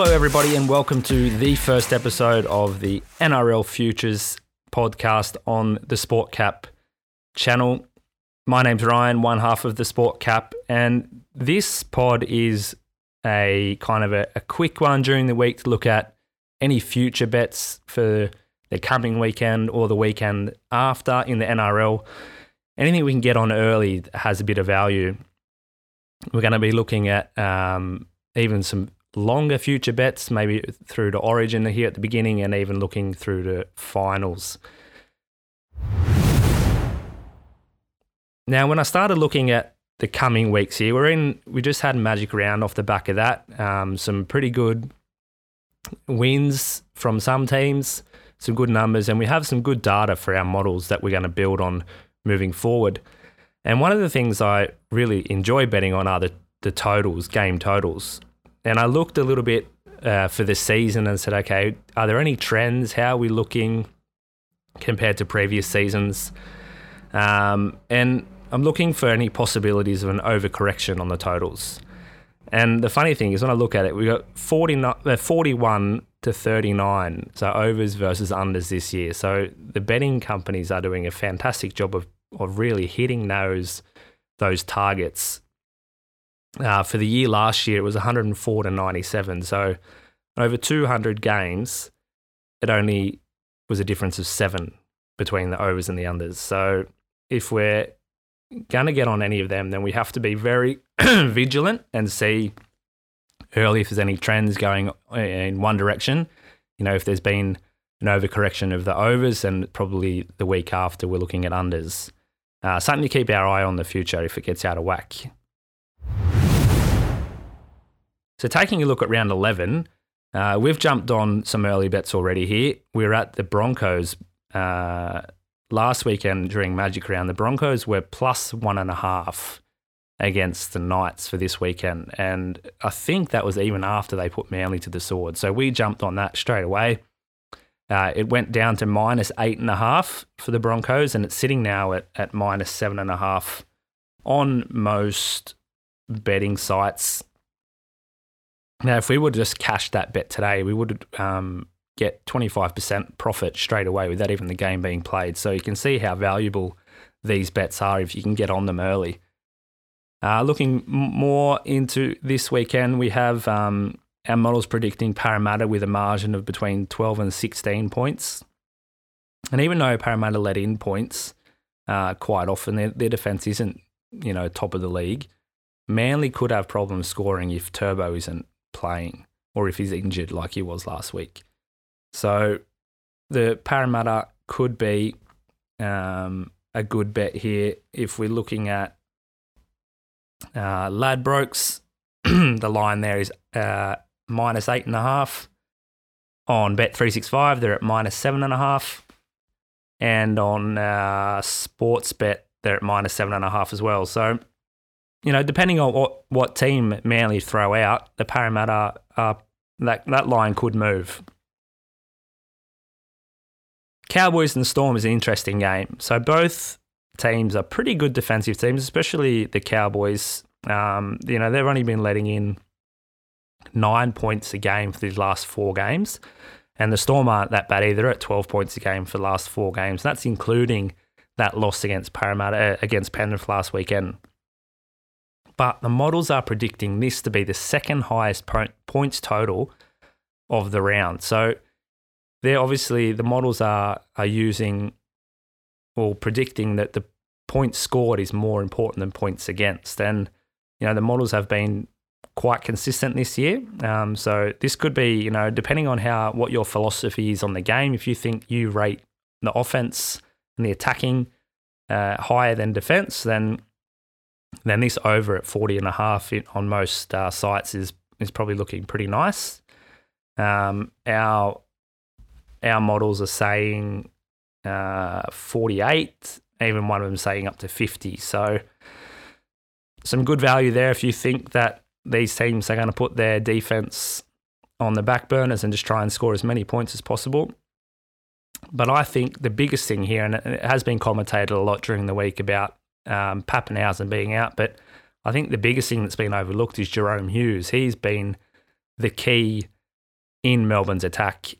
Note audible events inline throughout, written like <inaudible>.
Hello, everybody, and welcome to the first episode of the NRL Futures podcast on the Sport Cap channel. My name's Ryan, one half of the Sport Cap, and this pod is a kind of a, a quick one during the week to look at any future bets for the coming weekend or the weekend after in the NRL. Anything we can get on early has a bit of value. We're going to be looking at um, even some longer future bets, maybe through to Origin here at the beginning, and even looking through to finals. Now, when I started looking at the coming weeks here, we're in. We just had Magic Round off the back of that. Um, some pretty good wins from some teams, some good numbers, and we have some good data for our models that we're going to build on moving forward. And one of the things I really enjoy betting on are the, the totals, game totals. And I looked a little bit uh, for the season and said, okay, are there any trends? How are we looking compared to previous seasons? Um, and I'm looking for any possibilities of an overcorrection on the totals. And the funny thing is, when I look at it, we got 40, uh, 41 to 39, so overs versus unders this year. So the betting companies are doing a fantastic job of, of really hitting those those targets. Uh, for the year last year, it was 104 to 97. So over 200 games, it only was a difference of seven between the overs and the unders. So if we're going to get on any of them, then we have to be very <clears throat> vigilant and see early if there's any trends going in one direction. You know, if there's been an overcorrection of the overs, and probably the week after we're looking at unders. Uh, something to keep our eye on the future if it gets out of whack. So, taking a look at round 11, uh, we've jumped on some early bets already here. We're at the Broncos uh, last weekend during Magic Round, the Broncos were plus one and a half against the Knights for this weekend. And I think that was even after they put Manly to the sword. So we jumped on that straight away. Uh, it went down to minus eight and a half for the Broncos, and it's sitting now at, at minus seven and a half on most betting sites. Now, if we would just cash that bet today, we would um, get 25% profit straight away without even the game being played. So you can see how valuable these bets are if you can get on them early. Uh, looking more into this weekend, we have um, our models predicting Parramatta with a margin of between 12 and 16 points. And even though Parramatta let in points uh, quite often, their, their defence isn't, you know, top of the league. Manly could have problems scoring if Turbo isn't playing or if he's injured like he was last week. So the Parramatta could be um, a good bet here if we're looking at uh, Ladbrokes. <clears throat> the line there is uh, minus eight and a half. On Bet365, they're at minus seven and a half. And on uh, Sportsbet, they're at minus seven and a half as well. So, you know, depending on what, what team Manly throw out, the Parramatta, uh, that, that line could move. Cowboys and Storm is an interesting game. So both teams are pretty good defensive teams, especially the Cowboys. Um, you know, they've only been letting in nine points a game for these last four games. And the Storm aren't that bad either at 12 points a game for the last four games. That's including that loss against Parramatta, uh, against Penrith last weekend. But the models are predicting this to be the second highest points total of the round. So they're obviously the models are are using or predicting that the points scored is more important than points against, and you know the models have been quite consistent this year. Um, so this could be you know depending on how what your philosophy is on the game. If you think you rate the offense and the attacking uh, higher than defense, then then this over at 40 and a half on most uh, sites is is probably looking pretty nice. Um, our our models are saying uh, 48, even one of them saying up to 50. So some good value there if you think that these teams are going to put their defense on the back burners and just try and score as many points as possible. But I think the biggest thing here, and it has been commentated a lot during the week about um, Papenhuyzen being out, but I think the biggest thing that's been overlooked is Jahrome Hughes. He's been the key in Melbourne's attack,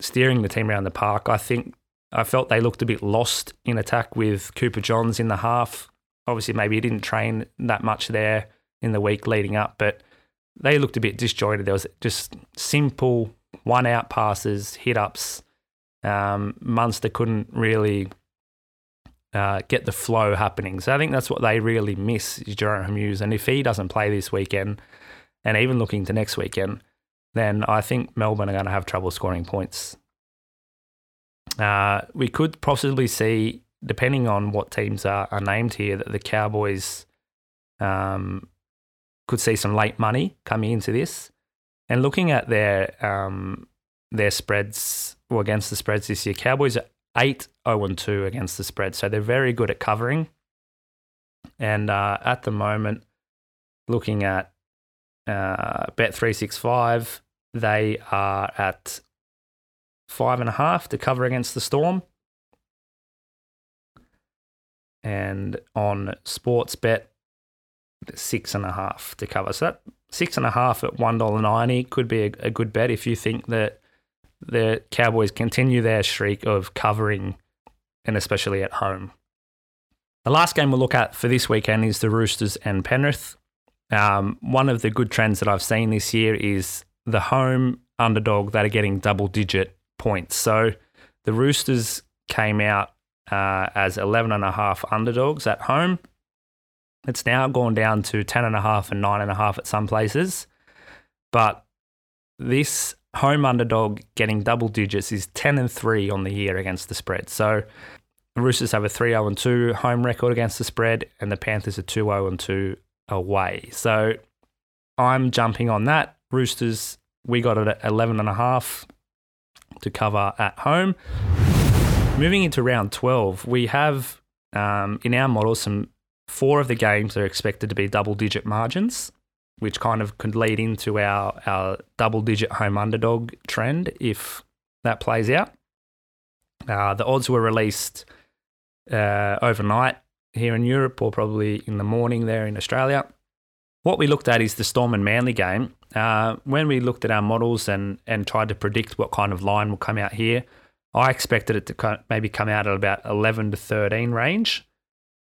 steering the team around the park. I think I felt they looked a bit lost in attack with Cooper Johns in the half. Obviously, maybe he didn't train that much there in the week leading up, but they looked a bit disjointed. There was just simple one out passes, hit ups. Um, Munster couldn't really uh, get the flow happening. So I think that's what they really miss is Jahrome Hughes. And if he doesn't play this weekend, and even looking to next weekend, then I think Melbourne are going to have trouble scoring points. Uh, we could possibly see, depending on what teams are, are named here, that the Cowboys um, could see some late money coming into this. And looking at their um, their spreads or against the spreads this year, Cowboys are 8 0 2 against the spread. So they're very good at covering. And uh, at the moment, looking at uh, Bet365, they are at five and a half to cover against the storm. And on Sportsbet, six and a half to cover. So that six and a half at one dollar ninety could be a, a, good bet if you think that the Cowboys continue their streak of covering, and especially at home. The last game we'll look at for this weekend is the Roosters and Penrith. Um, one of the good trends that I've seen this year is the home underdog that are getting double digit points. So the Roosters came out uh, as 11 and a half underdogs at home. It's now gone down to 10 and a half and nine and a half at some places. But this home underdog getting double digits is 10 and 3 on the year against the spread. So the Roosters have a 3 0 and 2 home record against the spread, and the Panthers are 2 0 and 2 away. So I'm jumping on that. Roosters, we got it at 11 and a half to cover at home. Moving into round 12, we have um, in our model some four of the games are expected to be double digit margins, which kind of could lead into our, our double digit home underdog trend if that plays out. Uh, the odds were released uh, overnight here in Europe or probably in the morning there in Australia. What we looked at is the Storm and Manly game. Uh, when we looked at our models and, and tried to predict what kind of line will come out here, I expected it to maybe come out at about 11 to 13 range.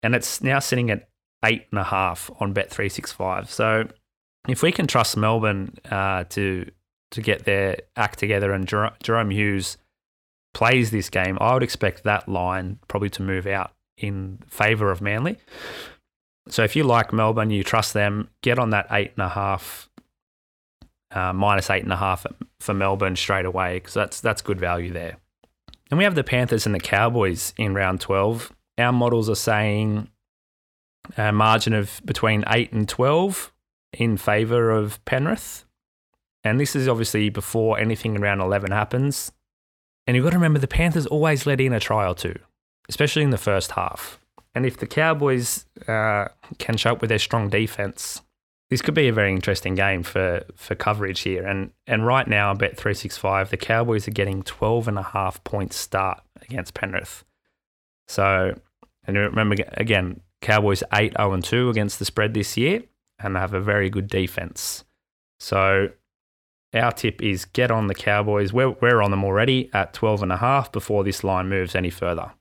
And it's now sitting at eight and a half on Bet365. So if we can trust Melbourne uh, to to get their act together and Jer- Jahrome Hughes plays this game, I would expect that line probably to move out in favour of Manly. So if you like Melbourne, you trust them, get on that eight and a half, uh, minus eight and a half for Melbourne straight away because that's that's good value there. And we have the Panthers and the Cowboys in round twelve. Our models are saying a margin of between eight and twelve in favour of Penrith, and this is obviously before anything around eleven happens. And you've got to remember the Panthers always let in a try or two, especially in the first half. And if the Cowboys uh, can show up with their strong defense, this could be a very interesting game for, for coverage here. And and right now, I bet 365, the Cowboys are getting 12 and a half points start against Penrith. So, and remember again, Cowboys 8 0 and 2 against the spread this year, and they have a very good defense. So, our tip is get on the Cowboys. We're, we're on them already at 12 and a half before this line moves any further.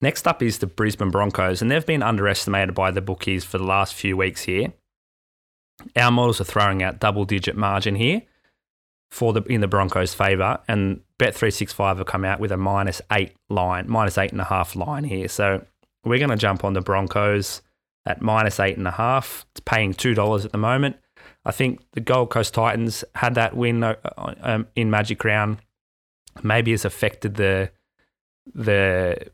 Next up is the Brisbane Broncos, and they've been underestimated by the bookies for the last few weeks here. Our models are throwing out double digit margin here for the in the Broncos' favour, and Bet365 have come out with a minus eight line, minus eight and a half line here. So we're going to jump on the Broncos at minus eight and a half. It's paying $2 at the moment. I think the Gold Coast Titans had that win uh, um, in Magic Round, maybe has affected the the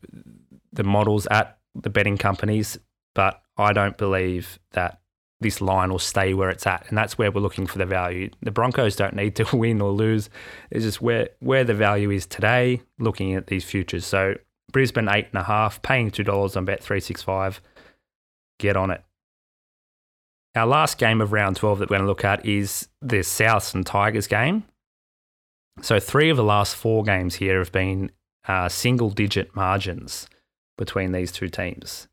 the models at the betting companies, but I don't believe that this line will stay where it's at. And that's where we're looking for the value. The Broncos don't need to <laughs> win or lose. It's just where, where the value is today, looking at these futures. So Brisbane eight and a half, paying two dollars on bet three six five. Get on it. Our last game of round 12 that we're going to look at is the Souths and Tigers game. So, three of the last four games here have been uh, single digit margins between these two teams.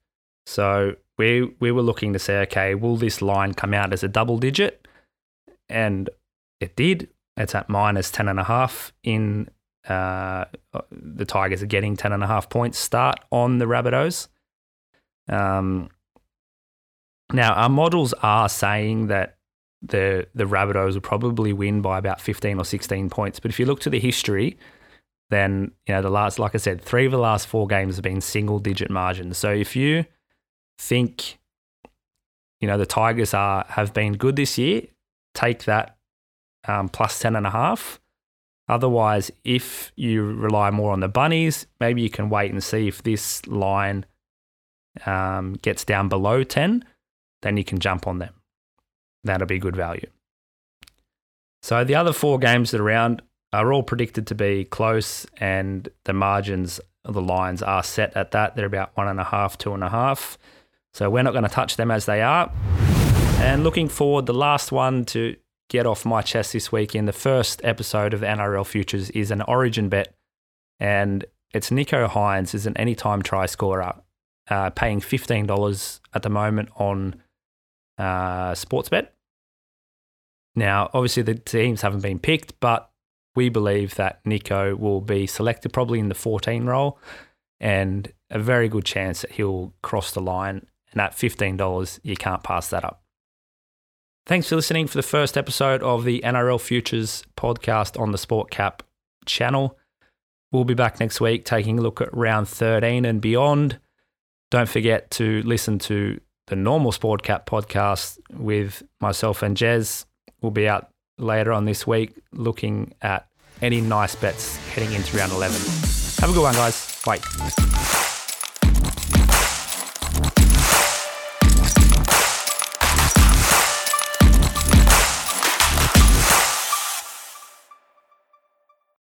So we we were looking to say, okay, will this line come out as a double digit? And it did. It's at minus 10.5 in uh, the Tigers are getting 10.5 points start on the Rabbitohs. Um, now, our models are saying that the the Rabbitohs will probably win by about 15 or 16 points. But if you look to the history, then you know the last, like I said, three of the last four games have been single digit margins. So if you think, you know, the Tigers are have been good this year, take that um, plus 10 and a half. Otherwise, if you rely more on the bunnies, maybe you can wait and see if this line um, gets down below 10, then you can jump on them. That'll be good value. So the other four games that are around are all predicted to be close, and the margins of the lines are set at that. They're about one and a half, two and a half. So we're not going to touch them as they are. And looking forward, the last one to get off my chest this week in the first episode of NRL Futures is an origin bet. And it's Nicho Hynes is an anytime try scorer, uh, paying $15 at the moment on uh, Sportsbet. Now, obviously, the teams haven't been picked, but we believe that Nicho will be selected probably in the 14 role and a very good chance that he'll cross the line. And at $15, you can't pass that up. Thanks for listening for the first episode of the NRL Futures podcast on the Sport Cap channel. We'll be back next week taking a look at round 13 and beyond. Don't forget to listen to the normal Sport Cap podcast with myself and Jez. We'll be out later on this week looking at any nice bets heading into round 11. Have a good one, guys. Bye.